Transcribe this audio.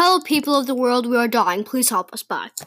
Hello, people of the world, we are dying. Please help us. Bye.